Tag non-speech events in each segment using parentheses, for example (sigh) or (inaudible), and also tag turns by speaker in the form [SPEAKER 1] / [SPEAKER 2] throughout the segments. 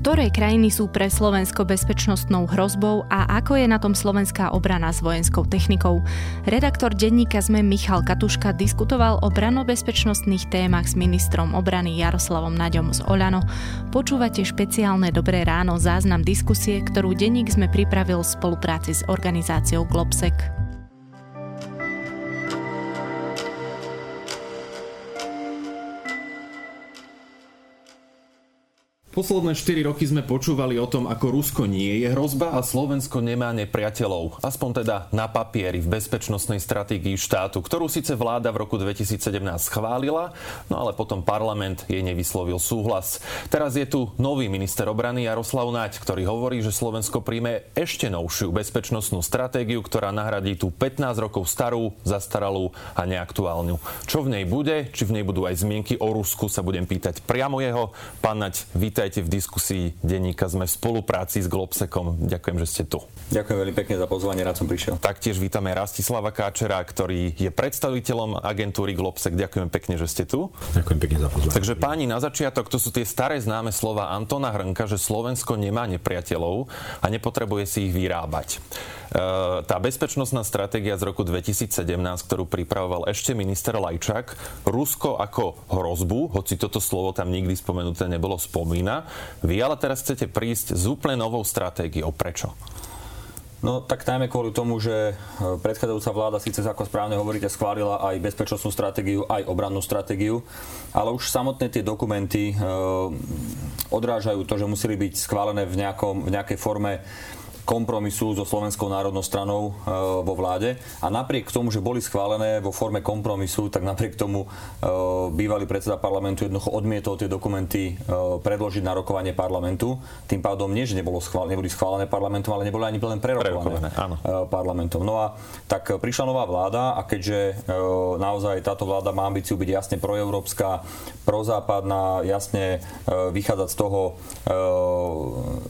[SPEAKER 1] Ktoré krajiny sú pre Slovensko bezpečnostnou hrozbou a ako je na tom slovenská obrana s vojenskou technikou? Redaktor denníka sme Michal Katuška diskutoval o branobezpečnostných témach s ministrom obrany Jaroslavom Naďom z Oľano. Počúvate špeciálne Dobré ráno záznam diskusie, ktorú denník sme pripravil v spolupráci s organizáciou Globsec.
[SPEAKER 2] Posledné 4 roky sme počúvali o tom, ako Rusko nie je hrozba a Slovensko nemá nepriateľov. Aspoň teda na papieri v bezpečnostnej stratégii štátu, ktorú síce vláda v roku 2017 schválila, no ale potom parlament jej nevyslovil súhlas. Teraz je tu nový minister obrany Jaroslav Naď, ktorý hovorí, že Slovensko príjme ešte novšiu bezpečnostnú stratégiu, ktorá nahradí tú 15 rokov starú, zastaralú a neaktuálnu. Čo v nej bude, či v nej budú aj zmienky o Rusku, sa budem pýtať priamo jeho. Pán Naď, vítaj Vítajte v diskusii denníka. Sme v spolupráci s Globsekom. Ďakujem, že ste tu.
[SPEAKER 3] Ďakujem veľmi pekne za pozvanie, rád som prišiel.
[SPEAKER 2] Taktiež vítame Rastislava Káčera, ktorý je predstaviteľom agentúry Globsek. Ďakujem pekne, že ste tu.
[SPEAKER 4] Ďakujem pekne za pozvanie.
[SPEAKER 2] Takže páni, na začiatok, to sú tie staré známe slova Antona Hrnka, že Slovensko nemá nepriateľov a nepotrebuje si ich vyrábať. E, tá bezpečnostná stratégia z roku 2017, ktorú pripravoval ešte minister Lajčák, Rusko ako hrozbu, hoci toto slovo tam nikdy spomenuté nebolo, spomína Putina. Vy ale teraz chcete prísť s úplne novou stratégiou. Prečo?
[SPEAKER 3] No tak najmä kvôli tomu, že e, predchádzajúca vláda síce ako správne hovoríte schválila aj bezpečnostnú stratégiu, aj obrannú stratégiu, ale už samotné tie dokumenty e, odrážajú to, že museli byť schválené v, nejakom, v nejakej forme kompromisu so Slovenskou národnou stranou e, vo vláde. A napriek tomu, že boli schválené vo forme kompromisu, tak napriek tomu e, bývalý predseda parlamentu jednoducho odmietol tie dokumenty e, predložiť na rokovanie parlamentu. Tým pádom nie, že nebolo schvál, neboli schválené parlamentom, ale neboli ani len prerokované, parlamentom. No a tak prišla nová vláda a keďže naozaj táto vláda má ambíciu byť jasne proeurópska, prozápadná, jasne vychádzať z toho,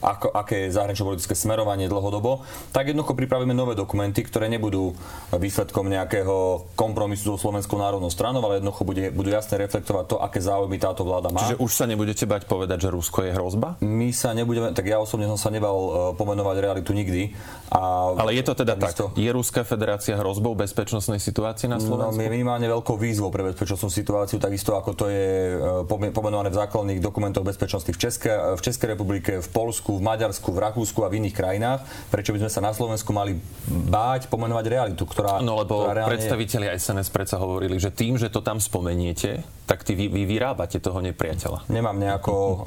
[SPEAKER 3] ako, aké je zahranično-politické smerovanie dlhodobo, tak jednoducho pripravíme nové dokumenty, ktoré nebudú výsledkom nejakého kompromisu so Slovenskou národnou stranou, ale jednoducho bude, budú jasne reflektovať to, aké záujmy táto vláda má.
[SPEAKER 2] Čiže už sa nebudete bať povedať, že Rusko je hrozba?
[SPEAKER 3] My sa nebudeme, tak ja osobne som sa nebal e, pomenovať realitu nikdy.
[SPEAKER 2] A ale je to teda takisto, tak? Je Ruská federácia hrozbou bezpečnostnej situácii na no, Slovensku?
[SPEAKER 3] No, je minimálne veľkou výzvou pre bezpečnostnú situáciu, takisto ako to je e, pomenované v základných dokumentoch bezpečnosti v Českej, v Českej republike, v Polsku, v Maďarsku, v Rakúsku a v iných krajinách krajinách, prečo by sme sa na Slovensku mali báť pomenovať realitu, ktorá...
[SPEAKER 2] No lebo ktorá predstaviteľi SNS predsa hovorili, že tým, že to tam spomeniete, tak ty, vy, vy vyrábate toho nepriateľa.
[SPEAKER 3] Nemám nejako uh,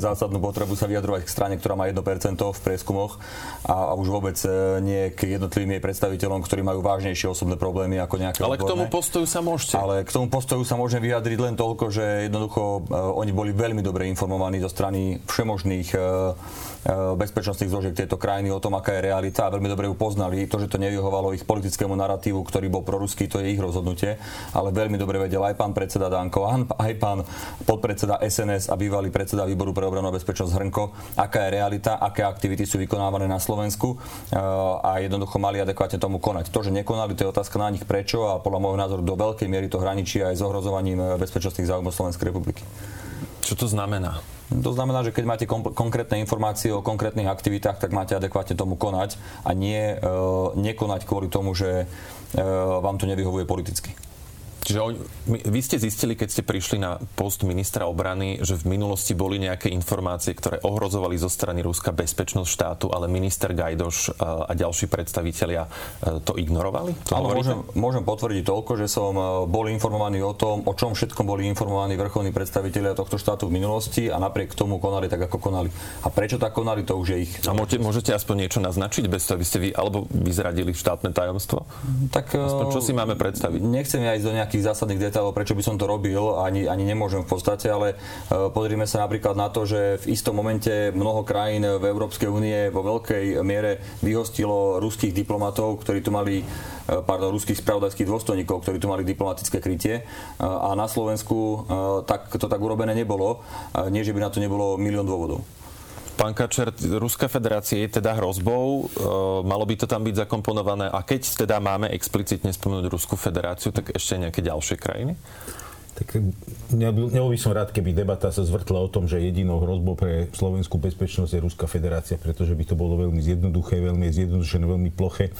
[SPEAKER 3] zásadnú potrebu sa vyjadrovať k strane, ktorá má 1% v prieskumoch a, a už vôbec uh, nie k jednotlivým jej predstaviteľom, ktorí majú vážnejšie osobné problémy ako nejaké
[SPEAKER 2] Ale
[SPEAKER 3] odborné.
[SPEAKER 2] k tomu postoju sa môžete.
[SPEAKER 3] Ale k tomu postoju sa môžem vyjadriť len toľko, že jednoducho uh, oni boli veľmi dobre informovaní zo strany všemožných uh, bezpečnostných zložiek tejto krajiny o tom, aká je realita a veľmi dobre ju poznali. To, že to nevyhovalo ich politickému narratívu, ktorý bol proruský, to je ich rozhodnutie, ale veľmi dobre vedel aj pán predseda Danko aj pán podpredseda SNS a bývalý predseda výboru pre obranu a bezpečnosť Hrnko, aká je realita, aké aktivity sú vykonávané na Slovensku eh, a jednoducho mali adekvátne tomu konať. To, že nekonali, to je otázka na nich prečo a podľa môjho názoru do veľkej miery to hraničí aj s ohrozovaním eh, bezpečnostných záujmov Slovenskej republiky.
[SPEAKER 2] Čo to znamená?
[SPEAKER 3] To znamená, že keď máte kom- konkrétne informácie o konkrétnych aktivitách, tak máte adekvátne tomu konať a nie e, nekonať kvôli tomu, že e, vám to nevyhovuje politicky.
[SPEAKER 2] Čiže on, vy ste zistili, keď ste prišli na post ministra obrany, že v minulosti boli nejaké informácie, ktoré ohrozovali zo strany Ruska bezpečnosť štátu, ale minister Gajdoš a ďalší predstavitelia e, to ignorovali? To
[SPEAKER 3] ale môžem, môžem potvrdiť toľko, že som e, bol informovaný o tom, o čom všetkom boli informovaní vrcholní predstavitelia tohto štátu v minulosti a napriek tomu konali tak, ako konali. A prečo tak konali, to už je ich.
[SPEAKER 2] A môžete, môžete aspoň niečo naznačiť, bez toho, aby ste vy alebo vyzradili štátne tajomstvo?
[SPEAKER 3] Tak, aspoň
[SPEAKER 2] čo si máme predstaviť?
[SPEAKER 3] Nechcem ja ísť do nejakých nejakých zásadných detailov, prečo by som to robil, ani, ani nemôžem v podstate, ale uh, pozrime sa napríklad na to, že v istom momente mnoho krajín v Európskej únie vo veľkej miere vyhostilo ruských diplomatov, ktorí tu mali uh, pardon, ruských spravodajských dôstojníkov, ktorí tu mali diplomatické krytie. Uh, a na Slovensku tak, to tak urobené nebolo. Nie, že by na to nebolo milión dôvodov.
[SPEAKER 2] Pán Kačer, Ruská federácia je teda hrozbou, e, malo by to tam byť zakomponované a keď teda máme explicitne spomenúť Ruskú federáciu, tak ešte nejaké ďalšie krajiny?
[SPEAKER 4] Tak nebol, by som rád, keby debata sa zvrtla o tom, že jedinou hrozbou pre slovenskú bezpečnosť je Ruská federácia, pretože by to bolo veľmi zjednoduché, veľmi zjednodušené, veľmi ploché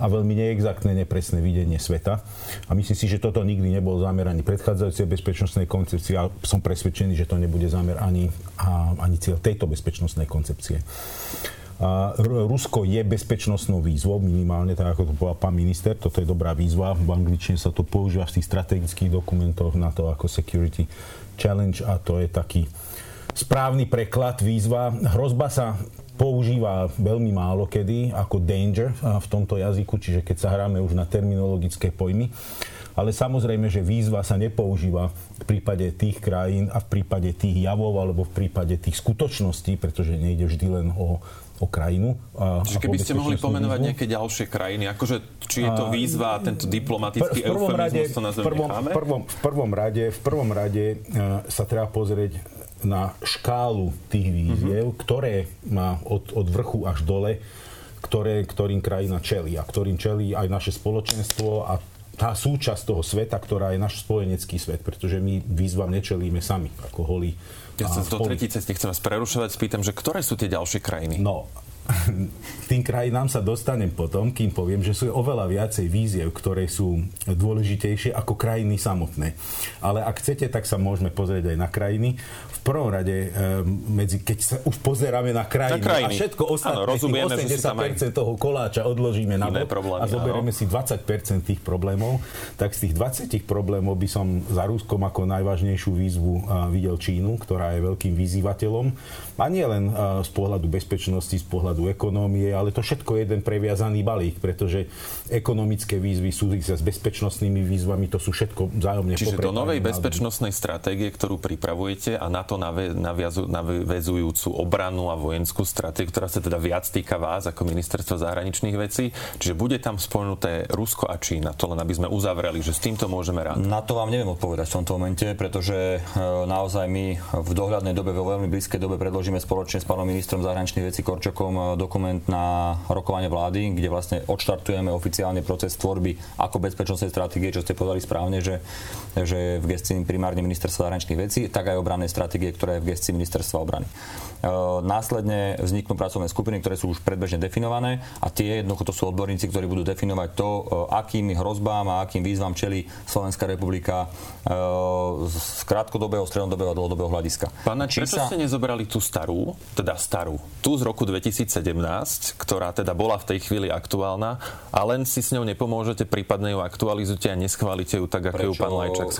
[SPEAKER 4] a veľmi neexaktné, nepresné videnie sveta. A myslím si, že toto nikdy nebol zámer ani predchádzajúcej bezpečnostnej koncepcie a som presvedčený, že to nebude zámer ani, a, ani cieľ tejto bezpečnostnej koncepcie. Rusko je bezpečnostnou výzvou, minimálne, tak ako to povedal pán minister, toto je dobrá výzva. V angličtine sa to používa v tých strategických dokumentoch na to ako security challenge a to je taký správny preklad, výzva. Hrozba sa používa veľmi málo kedy ako danger v tomto jazyku, čiže keď sa hráme už na terminologické pojmy. Ale samozrejme, že výzva sa nepoužíva v prípade tých krajín a v prípade tých javov alebo v prípade tých skutočností, pretože nejde vždy len o o krajinu.
[SPEAKER 2] A, Čiže keby ste mohli pomenovať výzvu. nejaké ďalšie krajiny, akože či je to výzva, tento diplomatický v prvom rade, to
[SPEAKER 4] v prvom, v, prvom, v prvom rade, v prvom rade uh, sa treba pozrieť na škálu tých výziev, mm-hmm. ktoré má od, od vrchu až dole, ktoré, ktorým krajina čelí a ktorým čelí aj naše spoločenstvo a tá súčasť toho sveta, ktorá je náš spojenecký svet, pretože my výzvam nečelíme sami, ako holí
[SPEAKER 2] sa do tretí ceste chcem vás prerušovať, spýtam, že ktoré sú tie ďalšie krajiny?
[SPEAKER 4] No, (laughs) tým krajinám sa dostanem potom, kým poviem, že sú oveľa viacej víziev, ktoré sú dôležitejšie ako krajiny samotné. Ale ak chcete, tak sa môžeme pozrieť aj na krajiny. V prvom rade, eh, medzi, keď sa už pozeráme na krajiny, na krajiny. a všetko ostatné, ano, rozumieme, 80% toho koláča odložíme na bok a zoberieme si 20% tých problémov, tak z tých 20 problémov by som za Ruskom ako najvážnejšiu výzvu eh, videl Čínu, ktorá je veľkým vyzývateľom. A nie len eh, z pohľadu bezpečnosti, z pohľadu pohľadu ekonómie, ale to všetko je jeden previazaný balík, pretože ekonomické výzvy súvisia s bezpečnostnými výzvami, to sú všetko vzájomne
[SPEAKER 2] Čiže do novej bezpečnostnej stratégie, ktorú pripravujete a na to navezujúcu obranu a vojenskú stratégiu, ktorá sa teda viac týka vás ako ministerstvo zahraničných vecí, čiže bude tam spomenuté Rusko a Čína, to len aby sme uzavreli, že s týmto môžeme rád.
[SPEAKER 3] Na to vám neviem odpovedať v tomto momente, pretože e, naozaj my v dohľadnej dobe, vo veľmi blízkej dobe predložíme spoločne s pánom ministrom zahraničných vecí Korčokom dokument na rokovanie vlády, kde vlastne odštartujeme oficiálny proces tvorby ako bezpečnostnej stratégie, čo ste povedali správne, že, že v gestii primárne ministerstva zahraničných vecí, tak aj obrannej stratégie, ktorá je v gestii ministerstva obrany. E, následne vzniknú pracovné skupiny, ktoré sú už predbežne definované a tie jednoducho to sú odborníci, ktorí budú definovať to, e, akými hrozbám a akým výzvam čeli Slovenská republika e, z krátkodobého, strednodobého a dlhodobého hľadiska.
[SPEAKER 2] Pána, prečo sa... ste nezobrali tú starú, teda starú, tú z roku 2017, ktorá teda bola v tej chvíli aktuálna a len si s ňou nepomôžete, prípadne ju aktualizujete a neschválite ju tak, ako prečo, ju pán Lajčák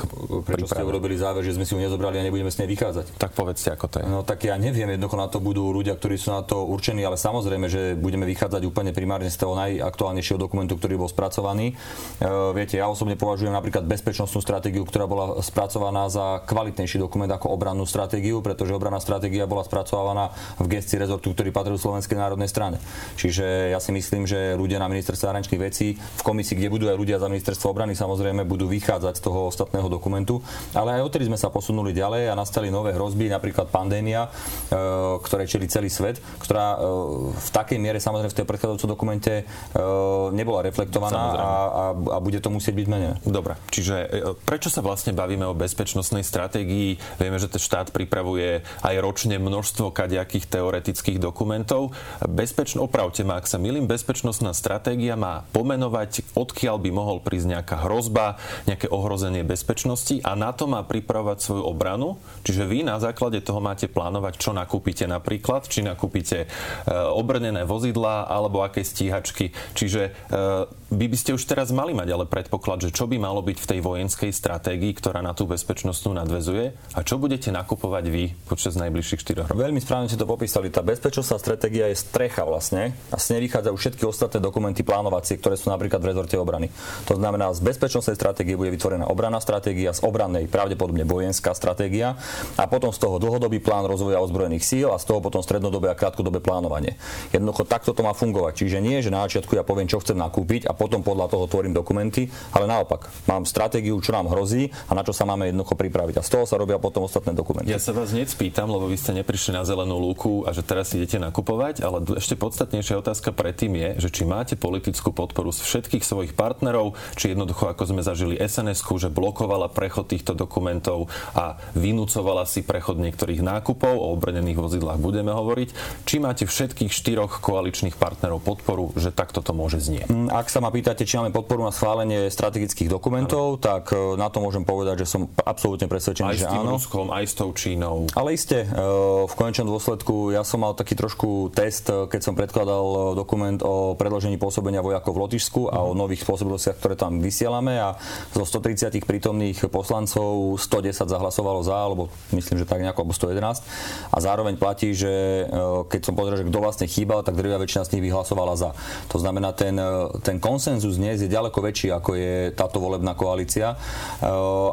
[SPEAKER 3] Prečo ste urobili záver, že sme si ju nezobrali a nebudeme s nej vychádzať?
[SPEAKER 2] Tak povedzte, ako to je.
[SPEAKER 3] No tak ja neviem, jedno jednoducho na to budú ľudia, ktorí sú na to určení, ale samozrejme, že budeme vychádzať úplne primárne z toho najaktuálnejšieho dokumentu, ktorý bol spracovaný. E, viete, ja osobne považujem napríklad bezpečnostnú stratégiu, ktorá bola spracovaná za kvalitnejší dokument ako obrannú stratégiu, pretože obranná stratégia bola spracovaná v gestii rezortu, ktorý patril Slovenskej národnej strane. Čiže ja si myslím, že ľudia na ministerstve zahraničných vecí v komisii, kde budú aj ľudia za ministerstvo obrany, samozrejme budú vychádzať z toho ostatného dokumentu. Ale aj odtedy sme sa posunuli ďalej a nastali nové hrozby, napríklad pandémia, e, ktoré čeli celý svet, ktorá e, v takej miere samozrejme v tej predchádzajúcom dokumente e, nebola reflektovaná a, a, a bude to musieť byť zmenené.
[SPEAKER 2] Dobre, čiže prečo sa vlastne bavíme o bezpečnostnej stratégii? Vieme, že ten štát pripravuje aj ročne množstvo kadejakých teoretických dokumentov. Bezpečno, opravte ma, ak sa milím, bezpečnostná stratégia má pomenovať, odkiaľ by mohol prísť nejaká hrozba, nejaké ohrozenie bezpečnosti a na to má pripravovať svoju obranu. Čiže vy na základe toho máte plánovať, čo nakúpite napríklad, či nakúpite e, obrnené vozidlá alebo aké stíhačky. Čiže vy by ste už teraz mali mať ale predpoklad, že čo by malo byť v tej vojenskej stratégii, ktorá na tú bezpečnostnú nadvezuje a čo budete nakupovať vy počas najbližších 4 rokov.
[SPEAKER 3] Veľmi správne ste to popísali. Tá bezpečnostná stratégia je strecha vlastne a z nej vychádzajú všetky ostatné dokumenty plánovacie, ktoré sú napríklad v rezorte obrany. To znamená, z bezpečnostnej stratégie bude vytvorená obranná stratégia, z obrannej pravdepodobne vojenská stratégia a potom z toho dlhodobý plán rozvoja ozbrojených síl a z toho potom strednodobé a krátkodobé plánovanie. Jednoducho takto to má fungovať. Čiže nie, že na začiatku ja poviem, čo chcem nakúpiť a potom podľa toho tvorím dokumenty, ale naopak, mám stratégiu, čo nám hrozí a na čo sa máme jednoducho pripraviť. A z toho sa robia potom ostatné dokumenty.
[SPEAKER 2] Ja sa vás necpýtam, lebo vy ste neprišli na zelenú lúku a že teraz idete nakupovať, ale ešte podstatnejšia otázka predtým je, že či máte politickú podporu z všetkých svojich partnerov, či jednoducho, ako sme zažili sns že blokovala prechod týchto dokumentov a vynúcovala si prechod niektorých nákupov, o obrnených vozidlách budeme hovoriť, či máte všetkých štyroch koaličných partnerov podporu, že takto to môže znieť.
[SPEAKER 3] Mm, ak sa ma pýtate, či máme podporu na schválenie strategických dokumentov, ano. tak e, na to môžem povedať, že som absolútne presvedčený,
[SPEAKER 2] aj
[SPEAKER 3] že áno.
[SPEAKER 2] Ruskom, aj s tou Čínou.
[SPEAKER 3] Ale iste, e, v konečnom dôsledku ja som mal taký trošku test, e, keď som predkladal dokument o predložení pôsobenia vojakov v Lotyšsku a o nových spôsobilostiach, ktoré tam vysielame a zo 130 prítomných poslancov 110 zahlasovalo za, alebo myslím, že tak nejako, alebo 111. A zároveň platí, že keď som pozrel, že kto vlastne chýbal, tak drvia väčšina z nich vyhlasovala za. To znamená, ten, ten konsenzus dnes je ďaleko väčší, ako je táto volebná koalícia.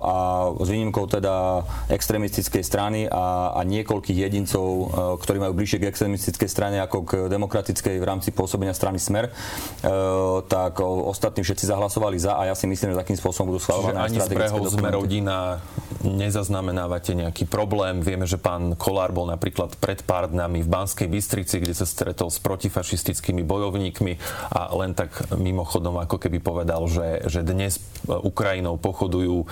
[SPEAKER 3] A s výnimkou teda extrémistickej strany a, a niekoľkých jedincov, ktorí majú bližšie k extrémistickej strane ako k demokratickej v rámci pôsobenia strany Smer, tak ostatní všetci zahlasovali za a ja si myslím, že takým spôsobom budú schváľované
[SPEAKER 2] ani z brehov sme rodina nezaznamenávate nejaký problém. Vieme, že pán Kolár bol napríklad pred pár dňami v Banskej Bystrici, kde sa stretol s protifašistickými bojovníkmi a len tak mimochodom ako keby povedal, že, že dnes Ukrajinou pochodujú e,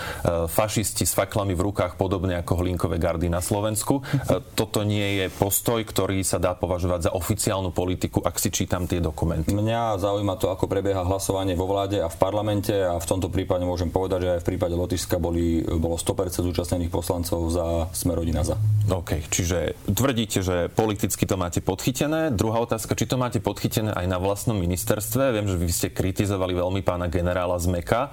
[SPEAKER 2] fašisti s faklami v rukách podobne ako hlinkové gardy na Slovensku. E, toto nie je postoj, ktorý sa dá považovať za oficiálnu politiku, ak si čítam tie dokumenty.
[SPEAKER 3] Mňa zaujíma to, ako prebieha hlasovanie vo vláde a v parlamente a v tomto prípade môžem povedať, že aj v prípade Lotyšska boli, bolo 100% zúčastnených poslancov za Smerodina za.
[SPEAKER 2] OK, čiže tvrdíte, že politicky to máte podchytené. Druhá otázka, či to máte podchytené aj na vlastnom ministerstve. Viem, že vy ste kritizovali veľmi pána generála Zmeka.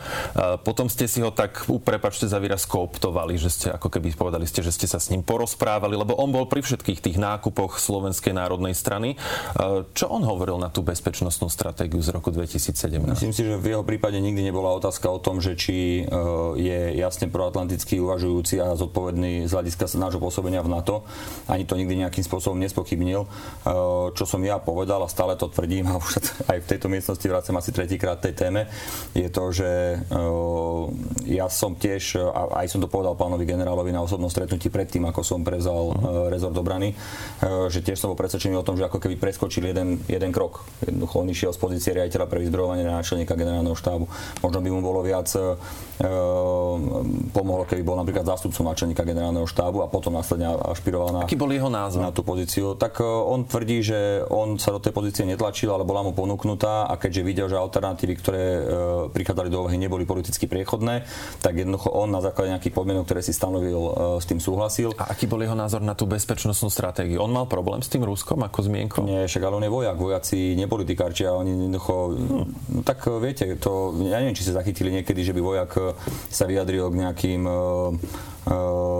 [SPEAKER 2] Potom ste si ho tak, prepačte za výraz, kooptovali, že ste, ako keby povedali ste, že ste sa s ním porozprávali, lebo on bol pri všetkých tých nákupoch Slovenskej národnej strany. Čo on hovoril na tú bezpečnostnú stratégiu z roku 2017?
[SPEAKER 3] Myslím si, že v jeho prípade nikdy nebola otázka o tom, že či e, je jasne proatlantický uvažujúci a zodpovedný z hľadiska nášho pôsobenia v NATO. Ani to nikdy nejakým spôsobom nespochybnil. E, čo som ja povedal a stále to tvrdím a už aj v tejto miestnosti vracem asi tretíkrát tej téme, je to, že e, ja som tiež, a aj som to povedal pánovi generálovi na osobnom stretnutí predtým, ako som prevzal rezort obrany, že tiež som bol presvedčený o tom, že ako keby preskočil jeden, jeden krok. Jednoducho on išiel z pozície riaditeľa pre vyzbrojovanie na náčelníka generálneho štábu. Možno by mu bolo viac pomohlo, keby bol napríklad zástupcom náčelníka generálneho štábu a potom následne ašpiroval na,
[SPEAKER 2] Aký bol jeho názor?
[SPEAKER 3] na tú pozíciu. Tak on tvrdí, že on sa do tej pozície netlačil, ale bola mu ponúknutá a keďže videl, že alternatívy, ktoré prichádzali do úvahy, neboli politicky priechodné, tak jednoducho on na základe nejakých podmienok, ktoré si stanovil, s tým súhlasil.
[SPEAKER 2] A aký bol jeho názor na tú bezpečnostnú stratégiu? On mal problém s tým Ruskom ako zmienkou?
[SPEAKER 3] Nie, však ale on je vojak. Vojaci nepolitikárči a oni jednoducho... Hmm. No, tak viete, to, ja neviem, či sa zachytili niekedy, že by vojak sa vyjadril k nejakým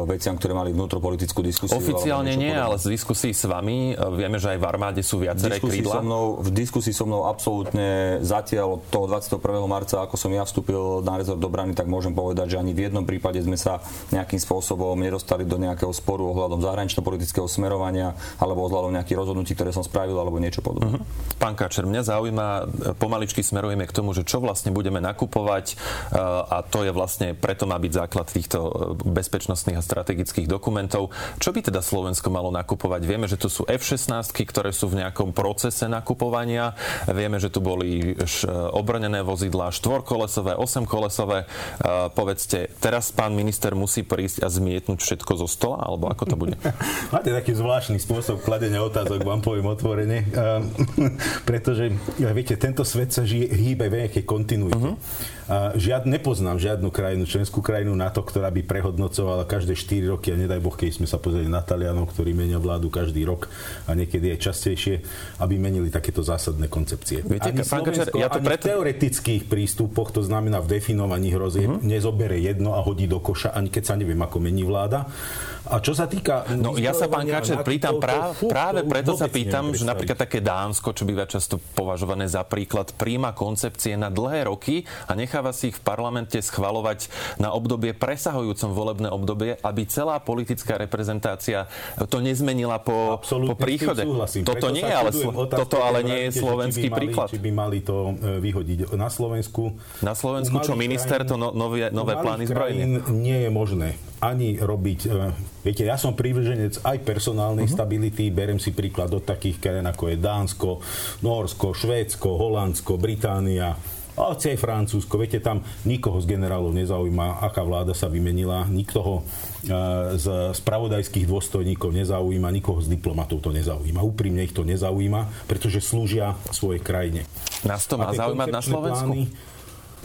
[SPEAKER 3] veciam, ktoré mali vnútropolitickú diskusiu.
[SPEAKER 2] Oficiálne nie, podobné. ale z diskusí s vami uh, vieme, že aj v armáde sú viaceré krídla.
[SPEAKER 3] So mnou, v diskusii so mnou absolútne zatiaľ od toho 21. marca, ako som ja vstúpil na rezort obrany, tak môžem povedať, že ani v jednom prípade sme sa nejakým spôsobom nedostali do nejakého sporu ohľadom zahranično-politického smerovania alebo ohľadom nejakých rozhodnutí, ktoré som spravil alebo niečo podobné. Uh-huh.
[SPEAKER 2] Pán Kačer, mňa zaujíma, e, pomaličky smerujeme k tomu, že čo vlastne budeme nakupovať a to je vlastne, preto má byť základ týchto bez bezpečnostných a strategických dokumentov. Čo by teda Slovensko malo nakupovať? Vieme, že tu sú F-16, ktoré sú v nejakom procese nakupovania. Vieme, že tu boli obrnené vozidlá štvorkolesové, osemkolesové. Povedzte, teraz pán minister musí prísť a zmietnúť všetko zo stola, alebo ako to bude? (laughs)
[SPEAKER 4] Máte taký zvláštny spôsob kladenia otázok, vám poviem otvorene. (laughs) pretože, viete, tento svet sa žije, hýbe v nejakej kontinuite. Uh-huh. Žiad, nepoznám žiadnu krajinu, členskú krajinu NATO, ktorá by prehodnocovala každé 4 roky a nedaj Boh, keď sme sa pozreli na Talianov, ktorí menia vládu každý rok a niekedy aj častejšie, aby menili takéto zásadné koncepcie. Viete, ani pán Kačer, ja to ani preto... v teoretických prístupoch, to znamená v definovaní hrozieb, uh-huh. nezobere jedno a hodí do koša, ani keď sa neviem, ako mení vláda. A čo sa týka...
[SPEAKER 2] No ja sa, pán Kačer, pýtam práve, práve preto sa pýtam, že napríklad také Dánsko, čo býva často považované za príklad, príjma koncepcie na dlhé roky a necháva si ich v parlamente schvalovať na obdobie presahujúcom volebné obdobie, aby celá politická reprezentácia to nezmenila po, po príchode. Toto nie, ale, toto ale nie je slovenský
[SPEAKER 4] či mali,
[SPEAKER 2] príklad.
[SPEAKER 4] Či by mali to e, vyhodiť na Slovensku.
[SPEAKER 2] Na Slovensku, čo minister, to no, nové, nové plány zbrojenia?
[SPEAKER 4] nie je možné ani robiť... E, viete, ja som prívrženec aj personálnej uh-huh. stability, berem si príklad od takých krajín ako je Dánsko, Norsko, Švédsko, Holandsko, Británia, ale aj Francúzsko. Viete, tam nikoho z generálov nezaujíma, aká vláda sa vymenila, nikoho e, z spravodajských dôstojníkov nezaujíma, nikoho z diplomatov to nezaujíma. Úprimne ich to nezaujíma, pretože slúžia svojej krajine.
[SPEAKER 2] Nás to má zaujímať na Slovensku? Plány,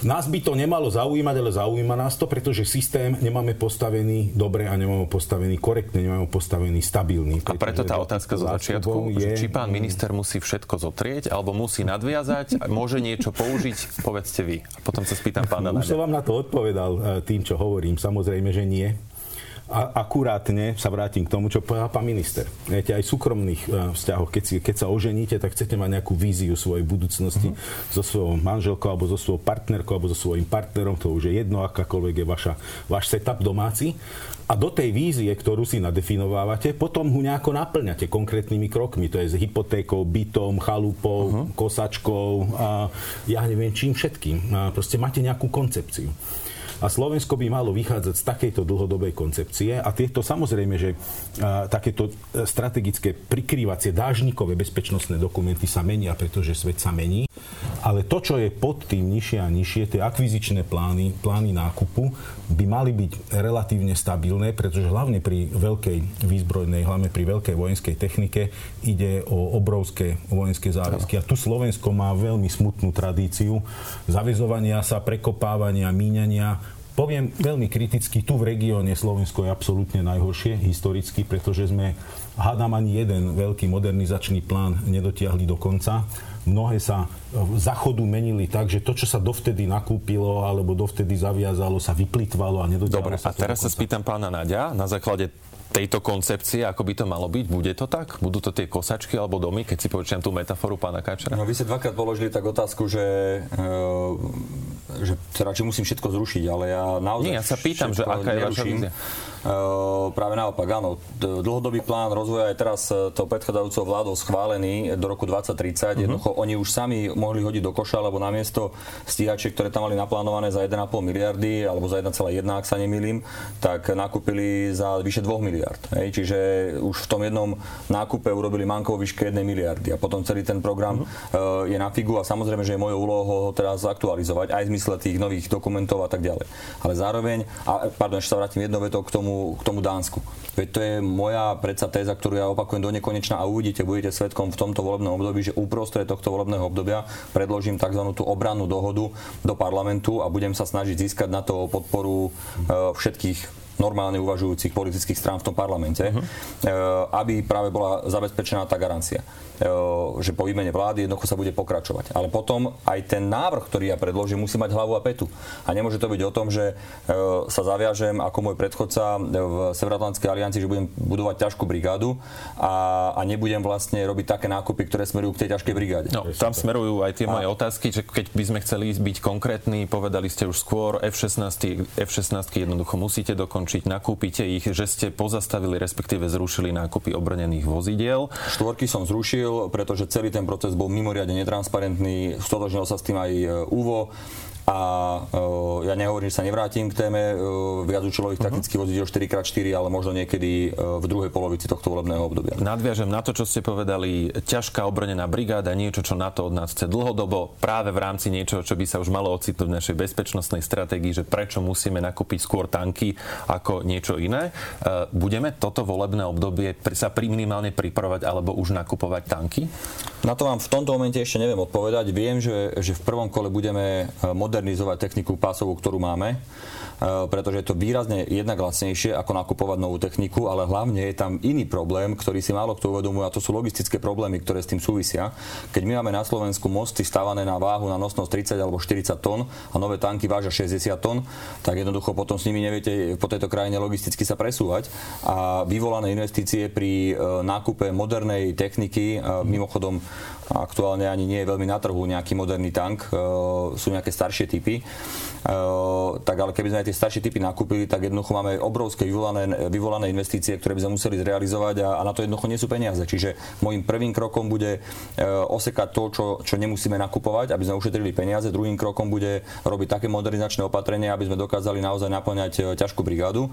[SPEAKER 4] nás by to nemalo zaujímať, ale zaujíma nás to, pretože systém nemáme postavený dobre a nemáme postavený korektne, nemáme postavený stabilný.
[SPEAKER 2] A preto tá otázka zo začiatku, je... že či pán minister musí všetko zotrieť, alebo musí nadviazať, môže niečo použiť, povedzte vy. A potom sa spýtam pána
[SPEAKER 4] Už som vám na to odpovedal e, tým, čo hovorím. Samozrejme, že nie a akurátne sa vrátim k tomu, čo povedal pán minister. Viete, aj v súkromných uh, vzťahoch, keď, si, keď sa oženíte, tak chcete mať nejakú víziu svojej budúcnosti uh-huh. so svojou manželkou, alebo so svojou partnerkou, alebo so svojím partnerom, to už je jedno, akákoľvek je vaša, váš setup domáci. A do tej vízie, ktorú si nadefinovávate, potom ho nejako naplňate konkrétnymi krokmi. To je s hypotékou, bytom, chalupou, uh-huh. kosačkou a ja neviem čím všetkým. A proste máte nejakú koncepciu. A Slovensko by malo vychádzať z takejto dlhodobej koncepcie a tieto samozrejme, že a, takéto e, strategické prikrývacie dážnikové bezpečnostné dokumenty sa menia, pretože svet sa mení. Ale to, čo je pod tým nižšie a nižšie, tie akvizičné plány, plány nákupu, by mali byť relatívne stabilné, pretože hlavne pri veľkej výzbrojnej, hlavne pri veľkej vojenskej technike ide o obrovské vojenské záväzky. A tu Slovensko má veľmi smutnú tradíciu zavezovania sa, prekopávania, míňania Poviem veľmi kriticky, tu v regióne Slovensko je absolútne najhoršie historicky, pretože sme, hádam, ani jeden veľký modernizačný plán nedotiahli do konca. Mnohé sa v záchodu menili tak, že to, čo sa dovtedy nakúpilo alebo dovtedy zaviazalo, sa vyplýtvalo a nedotiahlo
[SPEAKER 2] Dobre,
[SPEAKER 4] sa
[SPEAKER 2] a teraz sa spýtam pána Nadia, na základe tejto koncepcie, ako by to malo byť? Bude to tak? Budú to tie kosačky alebo domy, keď si počujem tú metaforu pána Kačera?
[SPEAKER 3] No, vy ste dvakrát položili tak otázku, že, e, že teda, či musím všetko zrušiť, ale ja naozaj
[SPEAKER 2] Nie, ja sa pýtam, že aká je vaša vízia?
[SPEAKER 3] Uh, práve naopak, áno. Dlhodobý plán rozvoja je teraz e, tou predchádzajúcou vládou schválený do roku 2030. Uh-huh. Mhm. Jednoducho oni už sami mohli hodiť do koša, lebo namiesto stíhačiek, ktoré tam mali naplánované za 1,5 miliardy alebo za 1,1, ak sa nemýlim, tak nakúpili za vyše 2 miliard. Hej. Čiže už v tom jednom nákupe urobili manko výške 1 miliardy a potom celý ten program uh-huh. uh, je na figu a samozrejme, že je mojou úlohou ho teraz aktualizovať aj v zmysle tých nových dokumentov a tak ďalej. Ale zároveň, a pardon, ešte sa vrátim jednou vetou k tomu, k tomu Dánsku. Veď to je moja predsa téza, ktorú ja opakujem do nekonečna a uvidíte, budete svetkom v tomto volebnom období, že uprostred tohto volebného obdobia predložím tzv. tú obrannú dohodu do parlamentu a budem sa snažiť získať na to podporu e, všetkých normálne uvažujúcich politických strán v tom parlamente, uh-huh. aby práve bola zabezpečená tá garancia. E, že po výmene vlády jednoducho sa bude pokračovať. Ale potom aj ten návrh, ktorý ja predložím, musí mať hlavu a petu. A nemôže to byť o tom, že e, sa zaviažem ako môj predchodca v Severoatlantskej aliancii, že budem budovať ťažkú brigádu a, a nebudem vlastne robiť také nákupy, ktoré smerujú k tej ťažkej brigáde.
[SPEAKER 2] No, tam smerujú aj tie moje a... otázky, že keď by sme chceli byť konkrétni, povedali ste už skôr, F-16, F-16 jednoducho musíte dokončiť dokončiť, nakúpite ich, že ste pozastavili, respektíve zrušili nákupy obrnených vozidiel.
[SPEAKER 3] Štvorky som zrušil, pretože celý ten proces bol mimoriadne netransparentný, stotožnil sa s tým aj UVO a uh, ja nehovorím, že sa nevrátim k téme uh, viac účelových uh-huh. taktických vozidel 4x4, ale možno niekedy uh, v druhej polovici tohto volebného obdobia.
[SPEAKER 2] Nadviažem na to, čo ste povedali, ťažká obrnená brigáda, niečo, čo na to od nás chce dlhodobo, práve v rámci niečoho, čo by sa už malo ocitnúť v našej bezpečnostnej stratégii, že prečo musíme nakúpiť skôr tanky ako niečo iné. Budeme toto volebné obdobie sa minimálne pripravovať alebo už nakupovať tanky?
[SPEAKER 3] Na to vám v tomto momente ešte neviem odpovedať. Viem, že, že v prvom kole budeme modernizovať modernizovať techniku pásovú, ktorú máme. Eh, pretože je to výrazne jednak lacnejšie ako nakupovať novú techniku, ale hlavne je tam iný problém, ktorý si málo kto uvedomuje a to sú logistické problémy, ktoré s tým súvisia. Keď my máme na Slovensku mosty stávané na váhu na nosnosť 30 alebo 40 tón a nové tanky vážia 60 tón, tak jednoducho potom s nimi neviete po tejto krajine logisticky sa presúvať a vyvolané investície pri eh, nákupe modernej techniky, eh, mimochodom Aktuálne ani nie je veľmi na trhu nejaký moderný tank, sú nejaké staršie typy. Tak ale keby sme aj tie staršie typy nakúpili, tak jednoducho máme obrovské vyvolané, vyvolané investície, ktoré by sme museli zrealizovať a, a na to jednoducho nie sú peniaze. Čiže môjim prvým krokom bude uh, osekať to, čo, čo nemusíme nakupovať, aby sme ušetrili peniaze. Druhým krokom bude robiť také modernizačné opatrenia, aby sme dokázali naozaj naplňať uh, ťažkú brigádu.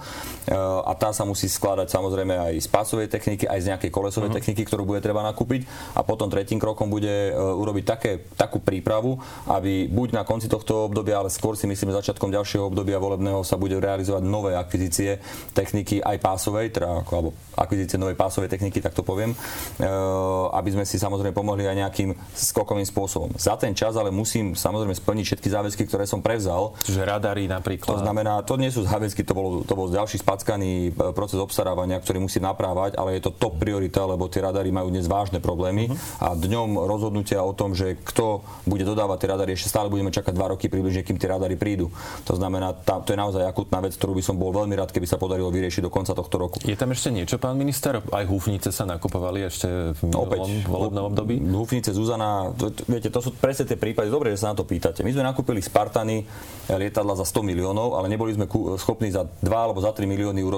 [SPEAKER 3] A tá sa musí skladať samozrejme aj z pásovej techniky, aj z nejakej kolesovej uh-huh. techniky, ktorú bude treba nakúpiť. A potom tretím krokom bude urobiť také, takú prípravu, aby buď na konci tohto obdobia, ale skôr si myslím, myslíme začiatkom ďalšieho obdobia volebného sa bude realizovať nové akvizície techniky aj pásovej, teda ako, alebo akvizície novej pásovej techniky, tak to poviem, e, aby sme si samozrejme pomohli aj nejakým skokovým spôsobom. Za ten čas ale musím samozrejme splniť všetky záväzky, ktoré som prevzal.
[SPEAKER 2] Čiže radary napríklad.
[SPEAKER 3] To znamená, to nie sú záväzky, to bol, to bol ďalší spackaný e, proces obstarávania, ktorý musí naprávať, ale je to top priorita, lebo tie radary majú dnes vážne problémy uh-huh. a dňom rozhodnutia o tom, že kto bude dodávať tie radary, ešte stále budeme čakať dva roky približne, kým tie radary prídu prídu. To znamená, tá, to je naozaj akutná vec, ktorú by som bol veľmi rád, keby sa podarilo vyriešiť do konca tohto roku.
[SPEAKER 2] Je tam ešte niečo, pán minister? Aj húfnice sa nakupovali ešte v minulom volebnom období?
[SPEAKER 3] Húfnice Zuzana, to, viete, to sú presne tie prípady. Dobre, že sa na to pýtate. My sme nakúpili Spartany lietadla za 100 miliónov, ale neboli sme schopní za 2 alebo za 3 milióny e,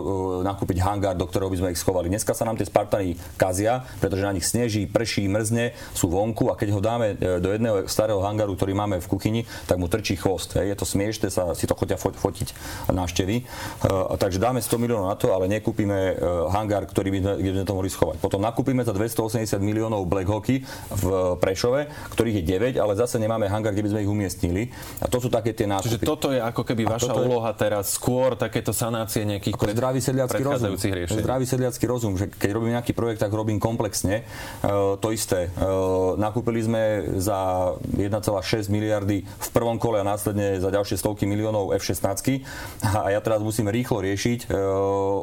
[SPEAKER 3] nakúpiť hangár, do ktorého by sme ich schovali. Dneska sa nám tie Spartany kazia, pretože na nich sneží, prší, mrzne, sú vonku a keď ho dáme e, do jedného starého hangáru, ktorý máme v kuchyni, tak mu trčí chvost. Je to smiešne sa si to chodia fotiť návštevy. Uh, takže dáme 100 miliónov na to, ale nekúpime uh, hangár, ktorý by sme, to mohli schovať. Potom nakúpime za 280 miliónov Black Hockey v Prešove, ktorých je 9, ale zase nemáme hangár, kde by sme ich umiestnili. A to sú také tie nákupy.
[SPEAKER 2] Čiže toto je ako keby vaša je... úloha teraz skôr takéto sanácie nejakých
[SPEAKER 3] pred, zdravý sedliacký rozum.
[SPEAKER 2] Riešení.
[SPEAKER 3] Zdravý sedliacký rozum, že keď robím nejaký projekt, tak robím komplexne. Uh, to isté. Uh, nakúpili sme za 1,6 miliardy v prvom kole a následne za ďalšie stovky miliónov F-16 a ja teraz musím rýchlo riešiť e,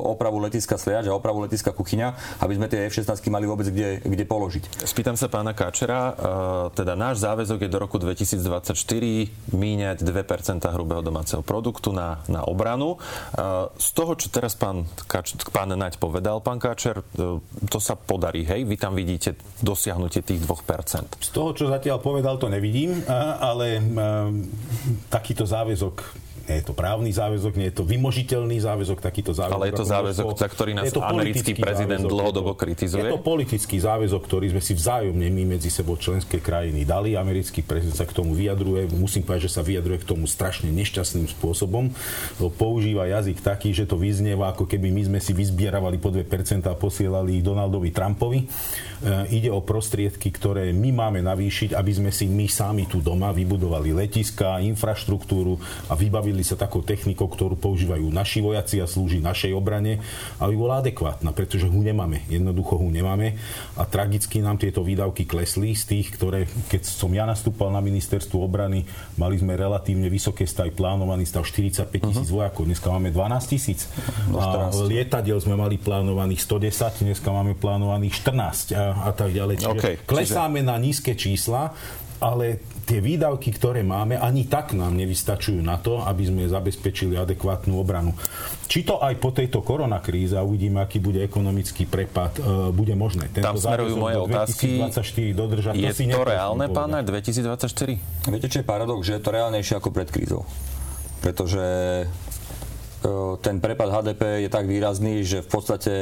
[SPEAKER 3] opravu letiska Sliač a opravu letiska Kuchyňa, aby sme tie F-16 mali vôbec kde, kde položiť.
[SPEAKER 2] Spýtam sa pána Káčera, e, teda náš záväzok je do roku 2024 míňať 2% hrubého domáceho produktu na, na obranu. E, z toho, čo teraz pán, Kač, pán Naď povedal, pán Káčer, to sa podarí, hej? Vy tam vidíte dosiahnutie tých 2%.
[SPEAKER 4] Z toho, čo zatiaľ povedal, to nevidím, ale takýto záväzok nie je to právny záväzok, nie je to vymožiteľný záväzok, takýto záväzok.
[SPEAKER 2] Ale je to záväzok, za ktorý nás americký prezident záväzok, dlhodobo kritizuje?
[SPEAKER 4] Je to politický záväzok, ktorý sme si vzájomne my medzi sebou členské krajiny dali. Americký prezident sa k tomu vyjadruje. Musím povedať, že sa vyjadruje k tomu strašne nešťastným spôsobom. Používa jazyk taký, že to vyznieva, ako keby my sme si vyzbieravali po 2% a posielali ich Donaldovi Trumpovi. E, ide o prostriedky, ktoré my máme navýšiť, aby sme si my sami tu doma vybudovali letiska, infraštruktúru a vybavili sa takou technikou, ktorú používajú naši vojaci a slúži našej obrane, aby bola adekvátna, pretože hu nemáme. Jednoducho hu nemáme a tragicky nám tieto výdavky klesli z tých, ktoré, keď som ja nastúpal na ministerstvu obrany, mali sme relatívne vysoké stav, plánovaný stav 45 tisíc uh-huh. vojakov, dneska máme 12 tisíc. A lietadiel sme mali plánovaných 110, dneska máme plánovaných 14. A a tak ďalej. Čiže okay, klesáme čiže... na nízke čísla, ale tie výdavky, ktoré máme, ani tak nám nevystačujú na to, aby sme zabezpečili adekvátnu obranu. Či to aj po tejto koronakríze, a uvidíme, aký bude ekonomický prepad, uh, bude možné.
[SPEAKER 2] Tento Tam smerujú moje otázky.
[SPEAKER 4] 2024 dodržať.
[SPEAKER 2] Je to, si to reálne, pán 2024?
[SPEAKER 3] Viete, čo je paradox? Že je to reálnejšie ako pred krízou. Pretože uh, ten prepad HDP je tak výrazný, že v podstate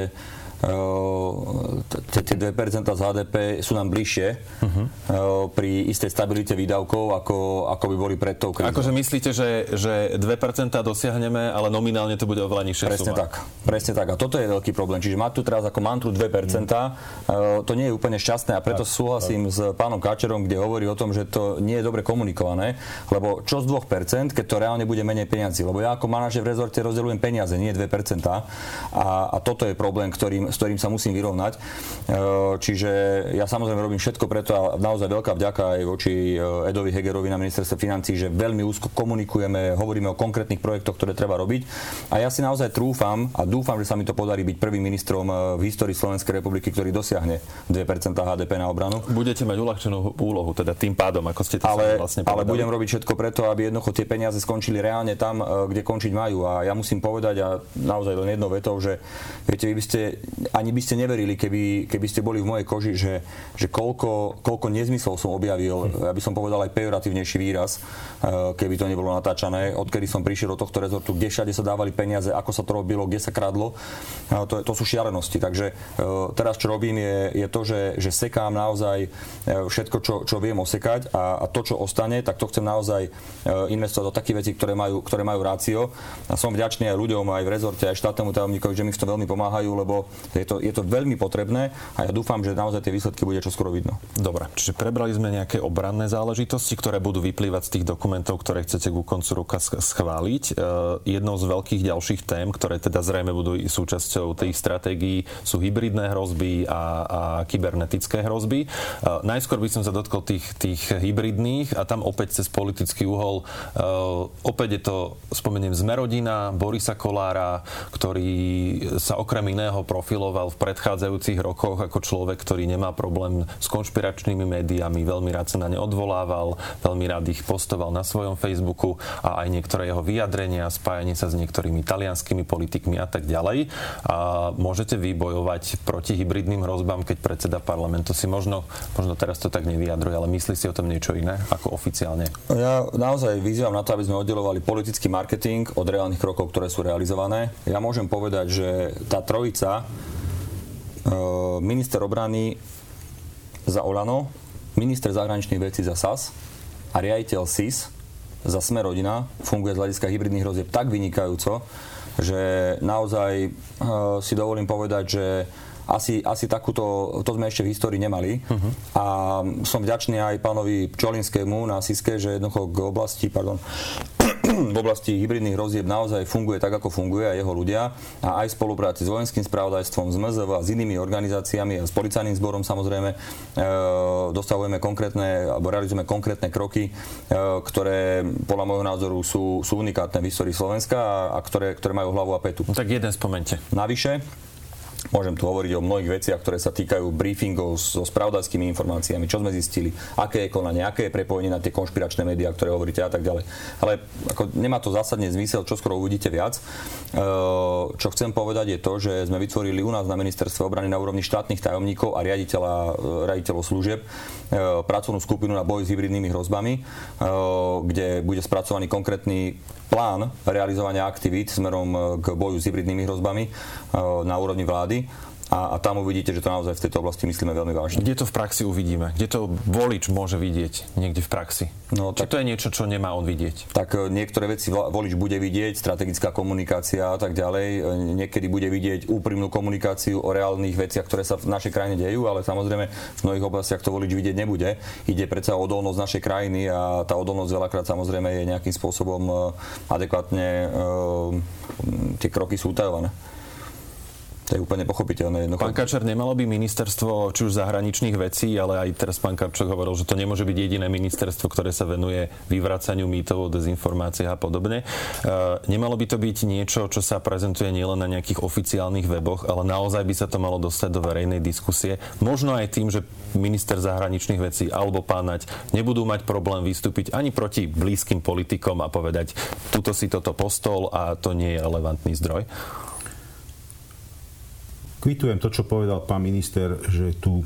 [SPEAKER 3] tie 2% z HDP sú nám bližšie uh-huh. pri istej stabilite výdavkov, ako, ako by boli pred tou krízou.
[SPEAKER 2] Akože myslíte, že, že 2% dosiahneme, ale nominálne to bude oveľa nižšie
[SPEAKER 3] Presne suma. tak. Presne tak. A toto je veľký problém. Čiže mať tu teraz ako mantru 2%, uh-huh. to nie je úplne šťastné a preto tak, súhlasím tak. s pánom Káčerom, kde hovorí o tom, že to nie je dobre komunikované, lebo čo z 2%, keď to reálne bude menej peniazy. Lebo ja ako manažer v rezorte rozdeľujem peniaze, nie 2%. A, a toto je problém, ktorým s ktorým sa musím vyrovnať. E, čiže ja samozrejme robím všetko preto a naozaj veľká vďaka aj voči e, Edovi Hegerovi na ministerstve financí, že veľmi úzko komunikujeme, hovoríme o konkrétnych projektoch, ktoré treba robiť. A ja si naozaj trúfam a dúfam, že sa mi to podarí byť prvým ministrom e, v histórii Slovenskej republiky, ktorý dosiahne 2% HDP na obranu.
[SPEAKER 2] Budete mať uľahčenú úlohu, teda tým pádom, ako ste to
[SPEAKER 3] ale,
[SPEAKER 2] vlastne
[SPEAKER 3] povedali. Ale budem robiť všetko preto, aby jednoducho tie peniaze skončili reálne tam, kde končiť majú. A ja musím povedať, a naozaj len jednou vetou, že viete, vy by ste ani by ste neverili, keby, keby ste boli v mojej koži, že, že koľko, koľko nezmyslov som objavil, ja by som povedal aj pejoratívnejší výraz, e, keby to nebolo natáčané, odkedy som prišiel do tohto rezortu, kde všade sa dávali peniaze, ako sa to robilo, kde sa kradlo. To, to sú šialenosti. Takže teraz, čo robím, je, je to, že, že sekám naozaj všetko, čo, čo viem osekať a, a to, čo ostane, tak to chcem naozaj investovať do takých vecí, ktoré majú, ktoré majú rácio. A som vďačný aj ľuďom, aj v rezorte, aj štátnemu tajomníkovi, že mi v tom veľmi pomáhajú, lebo je to, je to veľmi potrebné a ja dúfam, že naozaj tie výsledky bude čoskoro vidno.
[SPEAKER 2] Dobre, čiže prebrali sme nejaké obranné záležitosti, ktoré budú vyplývať z tých dokumentov, ktoré chcete ku koncu roka schváliť. E, jednou z veľkých ďalších tém, ktoré teda zrejme budú súčasťou tých stratégií, sú hybridné hrozby a, a kybernetické hrozby. E, najskôr by som sa dotkol tých, tých hybridných a tam opäť cez politický uhol. E, opäť je to, spomeniem, Zmerodina, Borisa Kolára, ktorý sa okrem iného profiloval v predchádzajúcich rokoch ako človek, ktorý nemá problém s konšpiračnými médiami, veľmi rád sa na ne odvolával, veľmi rád ich postoval na svojom Facebooku a aj niektoré jeho vyjadrenia, spájanie sa s niektorými talianskými politikmi a tak ďalej. A môžete vybojovať proti hybridným hrozbám, keď predseda parlamentu si možno, možno teraz to tak nevyjadruje, ale myslí si o tom niečo iné ako oficiálne?
[SPEAKER 3] Ja naozaj vyzývam na to, aby sme oddelovali politický marketing od reálnych krokov, ktoré sú realizované. Ja môžem povedať, že tá trojica, minister obrany za Olano, minister zahraničných vecí za SAS a riaditeľ SIS za Sme rodina funguje z hľadiska hybridných hrozieb tak vynikajúco, že naozaj e, si dovolím povedať, že asi, asi takúto, to sme ešte v histórii nemali. Uh-huh. A som vďačný aj pánovi Čolinskému na SISKE, že jednoducho k oblasti, pardon, (clears throat) v oblasti hybridných hrozieb naozaj funguje tak, ako funguje a jeho ľudia a aj v spolupráci s vojenským spravodajstvom, s MZV a s inými organizáciami a s policajným zborom samozrejme e, dostavujeme konkrétne alebo realizujeme konkrétne kroky, e, ktoré podľa môjho názoru sú, sú unikátne v histórii Slovenska a, a ktoré, ktoré majú hlavu a petu.
[SPEAKER 2] Tak jeden spomente.
[SPEAKER 3] Navyše, Môžem tu hovoriť o mnohých veciach, ktoré sa týkajú briefingov so spravodajskými informáciami, čo sme zistili, aké je konanie, aké je prepojenie na tie konšpiračné médiá, ktoré hovoríte a tak ďalej. Ale ako nemá to zásadne zmysel, čo skoro uvidíte viac. E, čo chcem povedať je to, že sme vytvorili u nás na ministerstve obrany na úrovni štátnych tajomníkov a riaditeľa, e, riaditeľov služieb e, pracovnú skupinu na boj s hybridnými hrozbami, kde bude spracovaný konkrétny plán realizovania aktivít smerom k boju s hybridnými hrozbami na úrovni vlády a, a tam uvidíte, že to naozaj v tejto oblasti myslíme veľmi vážne.
[SPEAKER 2] Kde to v praxi uvidíme? Kde to volič môže vidieť niekde v praxi? No, tak, Či to je niečo, čo nemá on vidieť?
[SPEAKER 3] Tak e, niektoré veci volič bude vidieť, strategická komunikácia a tak ďalej. E, niekedy bude vidieť úprimnú komunikáciu o reálnych veciach, ktoré sa v našej krajine dejú, ale samozrejme v mnohých oblastiach to volič vidieť nebude. Ide predsa o odolnosť našej krajiny a tá odolnosť veľakrát samozrejme je nejakým spôsobom e, adekvátne tie kroky sú utajované. To je úplne pochopiteľné.
[SPEAKER 2] Jednoducho. Pán Kačer, nemalo by ministerstvo či už zahraničných vecí, ale aj teraz pán Kapčok hovoril, že to nemôže byť jediné ministerstvo, ktoré sa venuje vyvracaniu mýtov o a podobne. E, nemalo by to byť niečo, čo sa prezentuje nielen na nejakých oficiálnych weboch, ale naozaj by sa to malo dostať do verejnej diskusie. Možno aj tým, že minister zahraničných vecí alebo pánať nebudú mať problém vystúpiť ani proti blízkym politikom a povedať, tuto si toto postol a to nie je relevantný zdroj.
[SPEAKER 4] Kvitujem to, čo povedal pán minister, že tu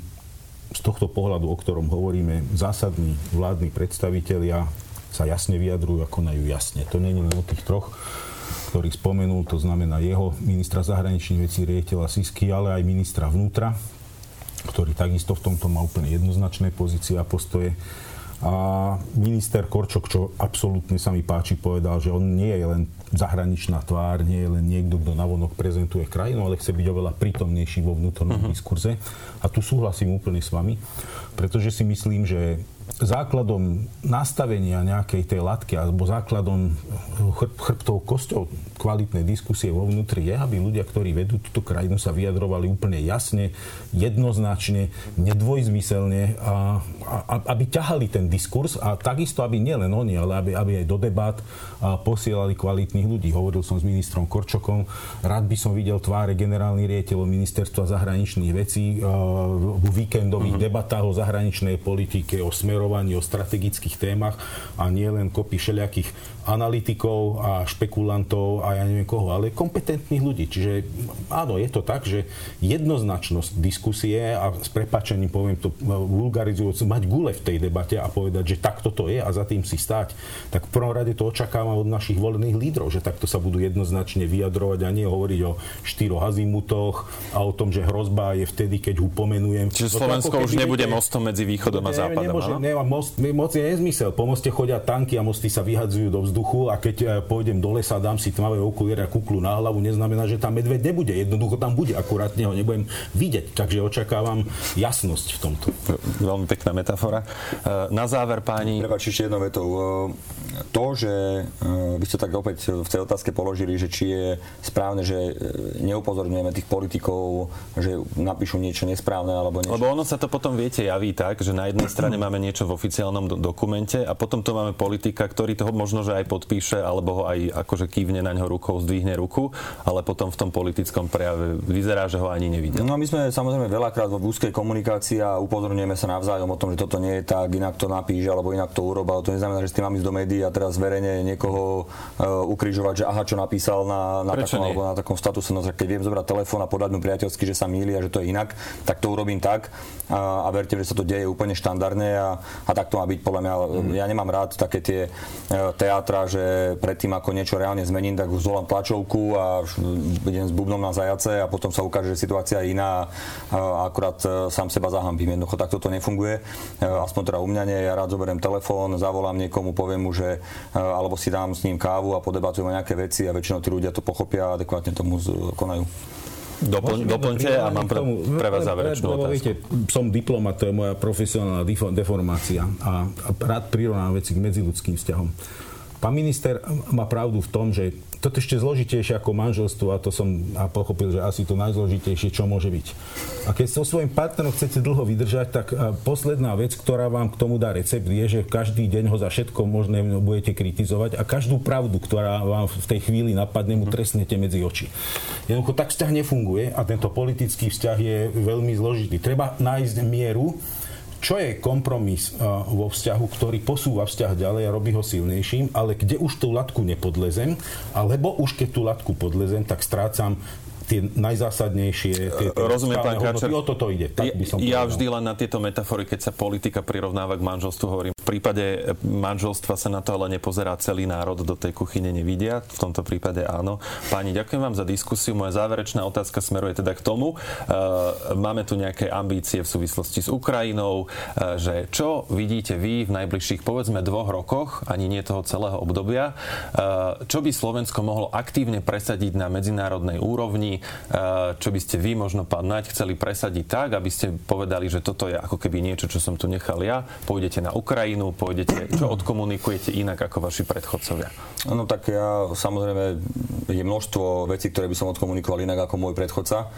[SPEAKER 4] z tohto pohľadu, o ktorom hovoríme, zásadní vládni predstavitelia sa jasne vyjadrujú a konajú jasne. To je len o tých troch, ktorých spomenul, to znamená jeho ministra zahraničných vecí, riaditeľa Sisky, ale aj ministra vnútra, ktorý takisto v tomto má úplne jednoznačné pozície a postoje. A minister Korčok, čo absolútne sa mi páči, povedal, že on nie je len zahraničná tvár, nie je len niekto, kto navonok prezentuje krajinu, ale chce byť oveľa prítomnejší vo vnútornom uh-huh. diskurze. A tu súhlasím úplne s vami, pretože si myslím, že základom nastavenia nejakej tej latky alebo základom chrb, chrbtou kosťou kvalitnej diskusie vo vnútri je, aby ľudia, ktorí vedú túto krajinu, sa vyjadrovali úplne jasne, jednoznačne, nedvojzmyselne a, a aby ťahali ten diskurs a takisto, aby nielen oni, ale aby, aby aj do debat posielali kvalitných ľudí. Hovoril som s ministrom Korčokom, rád by som videl tváre generálnych riaditeľov ministerstva zahraničných vecí v víkendových uh-huh. debatách o zahraničnej politike, o smerovaní, o strategických témach a nie len kopy všelijakých analytikov a špekulantov a ja neviem koho, ale kompetentných ľudí. Čiže áno, je to tak, že jednoznačnosť diskusie a s prepačením poviem to vulgarizujúc, mať gule v tej debate a povedať, že takto to je a za tým si stáť, tak v prvom rade to očakávam od našich volených lídrov, že takto sa budú jednoznačne vyjadrovať a nie hovoriť o štyroch azimutoch a o tom, že hrozba je vtedy, keď ho pomenujem.
[SPEAKER 2] Čiže no Slovensko už nebude mostom medzi východom a západom,
[SPEAKER 4] nemôže, nemá most, moc je nezmysel. Po moste chodia tanky a mosty sa vyhadzujú do vzduchu a keď e, pôjdem do lesa, dám si tmavé okuliare a kuklu na hlavu, neznamená, že tam medveď nebude. Jednoducho tam bude, akurát ho nebudem vidieť. Takže očakávam jasnosť v tomto.
[SPEAKER 2] Veľmi pekná metafora. E, na záver, páni...
[SPEAKER 3] Prepač, ešte jednou vetou. E, to, že vy ste tak opäť v tej otázke položili, že či je správne, že neupozorňujeme tých politikov, že napíšu niečo nesprávne alebo niečo.
[SPEAKER 2] Lebo ono sa to potom, viete, javí tak, že na jednej strane máme niečo v oficiálnom do- dokumente a potom to máme politika, ktorý toho možno, že aj podpíše, alebo ho aj akože kývne na ňo rukou, zdvihne ruku, ale potom v tom politickom prejave vyzerá, že ho ani nevidel.
[SPEAKER 3] No my sme samozrejme veľakrát vo úzkej komunikácii a upozorňujeme sa navzájom o tom, že toto nie je tak, inak to napíše, alebo inak to uroba. To neznamená, že s tým mám ísť do médií a teraz verejne niekoho uh, ukrižovať, že aha, čo napísal na, na takom, alebo na takom statuse. No, keď viem zobrať telefón a podať mu priateľsky, že sa mýli a že to je inak, tak to urobím tak a, a verte, že sa to deje úplne štandardne a, a tak to má byť podľa mňa. Mm. Ja nemám rád také tie uh, teatra, že predtým ako niečo reálne zmením, tak zvolám tlačovku a idem s bubnom na zajace a potom sa ukáže, že situácia je iná a akurát e, sám seba zahambím. Jednoducho takto to nefunguje. E, aspoň teda u mňa nie. Ja rád zoberiem telefón, zavolám niekomu, poviem mu, že e, alebo si dám s ním kávu a podebatujeme nejaké veci a väčšinou tí ľudia to pochopia a adekvátne tomu konajú.
[SPEAKER 2] Doplň, doplňte a mám pre, pre vás záverečnú otázku. Viete,
[SPEAKER 4] som diplomat, to je moja profesionálna deformácia a, a rád prirovnám veci k medziludským vzťahom. Pán minister má pravdu v tom, že toto ešte zložitejšie ako manželstvo a to som a pochopil, že asi to najzložitejšie, čo môže byť. A keď so svojím partnerom chcete dlho vydržať, tak posledná vec, ktorá vám k tomu dá recept, je, že každý deň ho za všetko možné budete kritizovať a každú pravdu, ktorá vám v tej chvíli napadne, mu trestnete medzi oči. Jednoducho tak vzťah nefunguje a tento politický vzťah je veľmi zložitý. Treba nájsť mieru, čo je kompromis vo vzťahu, ktorý posúva vzťah ďalej a robí ho silnejším, ale kde už tú latku nepodlezem, alebo už keď tú latku podlezem, tak strácam tie najzásadnejšie tie, tie
[SPEAKER 2] Rozumiem, pán Káčer.
[SPEAKER 4] O toto ide. Tak by som
[SPEAKER 2] ja vždy len na tieto metafory, keď sa politika prirovnáva k manželstvu, hovorím, prípade manželstva sa na to ale nepozerá celý národ, do tej kuchyne nevidia. V tomto prípade áno. Páni, ďakujem vám za diskusiu. Moja záverečná otázka smeruje teda k tomu. Uh, máme tu nejaké ambície v súvislosti s Ukrajinou, uh, že čo vidíte vy v najbližších povedzme dvoch rokoch, ani nie toho celého obdobia, uh, čo by Slovensko mohlo aktívne presadiť na medzinárodnej úrovni, Eh, čo by ste vy, možno pán Naď, chceli presadiť tak, aby ste povedali, že toto je ako keby niečo, čo som tu nechal ja, pôjdete na Ukrajinu, pôjdete, čo odkomunikujete inak ako vaši predchodcovia?
[SPEAKER 3] No tak ja samozrejme je množstvo vecí, ktoré by som odkomunikoval inak ako môj predchodca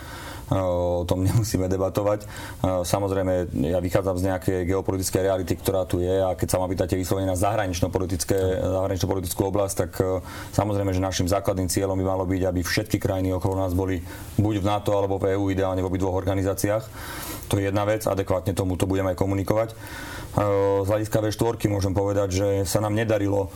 [SPEAKER 3] o tom (laughs) nemusíme debatovať. Samozrejme, ja vychádzam z nejakej geopolitickej reality, ktorá tu je a keď sa ma pýtate vyslovene na zahranično-politickú oblasť, tak samozrejme, že našim základným cieľom by malo byť, aby všetky krajiny okolo nás boli buď v NATO alebo v EU, ideálne v obidvoch organizáciách. To je jedna vec, adekvátne tomu to budeme aj komunikovať. E, z hľadiska V4 môžem povedať, že sa nám nedarilo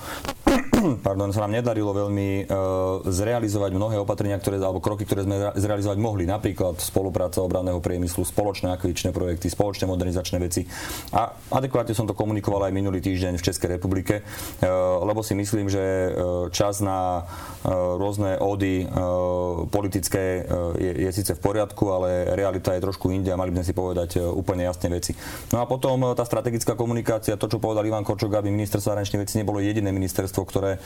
[SPEAKER 3] (clears throat) pardon, sa nám nedarilo veľmi uh, zrealizovať mnohé opatrenia, ktoré, alebo kroky, ktoré sme zrealizovať mohli. Napríklad spolupráca obranného priemyslu, spoločné akvičné projekty, spoločné modernizačné veci. A adekvátne som to komunikoval aj minulý týždeň v Českej republike, uh, lebo si myslím, že uh, čas na rôzne ódy politické je, je síce v poriadku, ale realita je trošku inde a mali by sme si povedať úplne jasné veci. No a potom tá strategická komunikácia, to, čo povedal Ivan Korčok, aby ministerstvo zahraničných vecí nebolo jediné ministerstvo, ktoré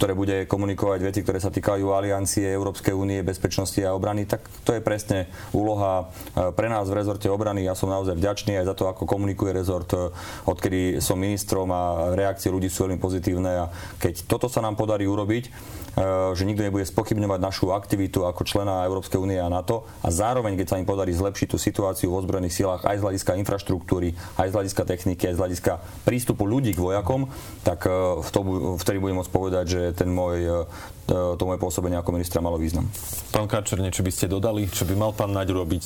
[SPEAKER 3] ktoré, bude komunikovať veci, ktoré sa týkajú aliancie Európskej únie, bezpečnosti a obrany, tak to je presne úloha e, pre nás v rezorte obrany. Ja som naozaj vďačný aj za to, ako komunikuje rezort, e, odkedy som ministrom a reakcie ľudí sú veľmi pozitívne a keď toto sa nám podarí urobiť, že nikto nebude spochybňovať našu aktivitu ako člena Európskej únie a NATO a zároveň, keď sa im podarí zlepšiť tú situáciu v ozbrojených silách aj z hľadiska infraštruktúry, aj z hľadiska techniky, aj z hľadiska prístupu ľudí k vojakom, tak vtedy budem môcť povedať, že ten môj, to moje pôsobenie ako ministra malo význam.
[SPEAKER 2] Pán Káčer, niečo by ste dodali? Čo by mal pán Naď robiť?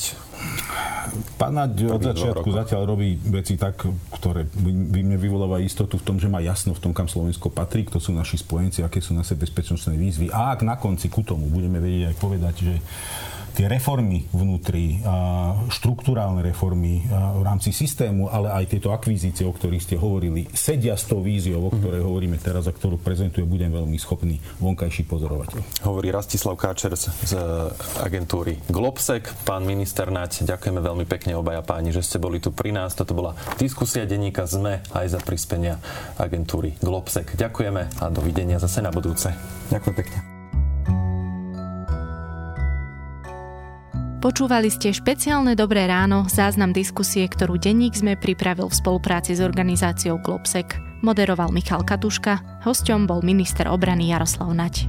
[SPEAKER 4] Pán Naď od začiatku zatiaľ robí veci tak, ktoré by mne vyvoláva istotu v tom, že má jasno v tom, kam Slovensko patrí, kto sú naši spojenci, aké sú naše bezpečnostné výzvy. A ak na konci ku tomu budeme vedieť aj povedať, že tie reformy vnútri, štruktúrálne reformy v rámci systému, ale aj tieto akvizície, o ktorých ste hovorili, sedia s tou víziou, o ktorej mm. hovoríme teraz a ktorú prezentuje, budem veľmi schopný vonkajší pozorovateľ.
[SPEAKER 2] Hovorí Rastislav Káčer z, z agentúry Globsek. Pán minister Nať, ďakujeme veľmi pekne obaja páni, že ste boli tu pri nás. Toto bola diskusia denníka ZME aj za prispenia agentúry Globsek. Ďakujeme a dovidenia zase na budúce.
[SPEAKER 3] Ďakujem pekne.
[SPEAKER 1] Počúvali ste špeciálne Dobré ráno, záznam diskusie, ktorú denník sme pripravil v spolupráci s organizáciou Globsek. Moderoval Michal Katuška, hosťom bol minister obrany Jaroslav Nať.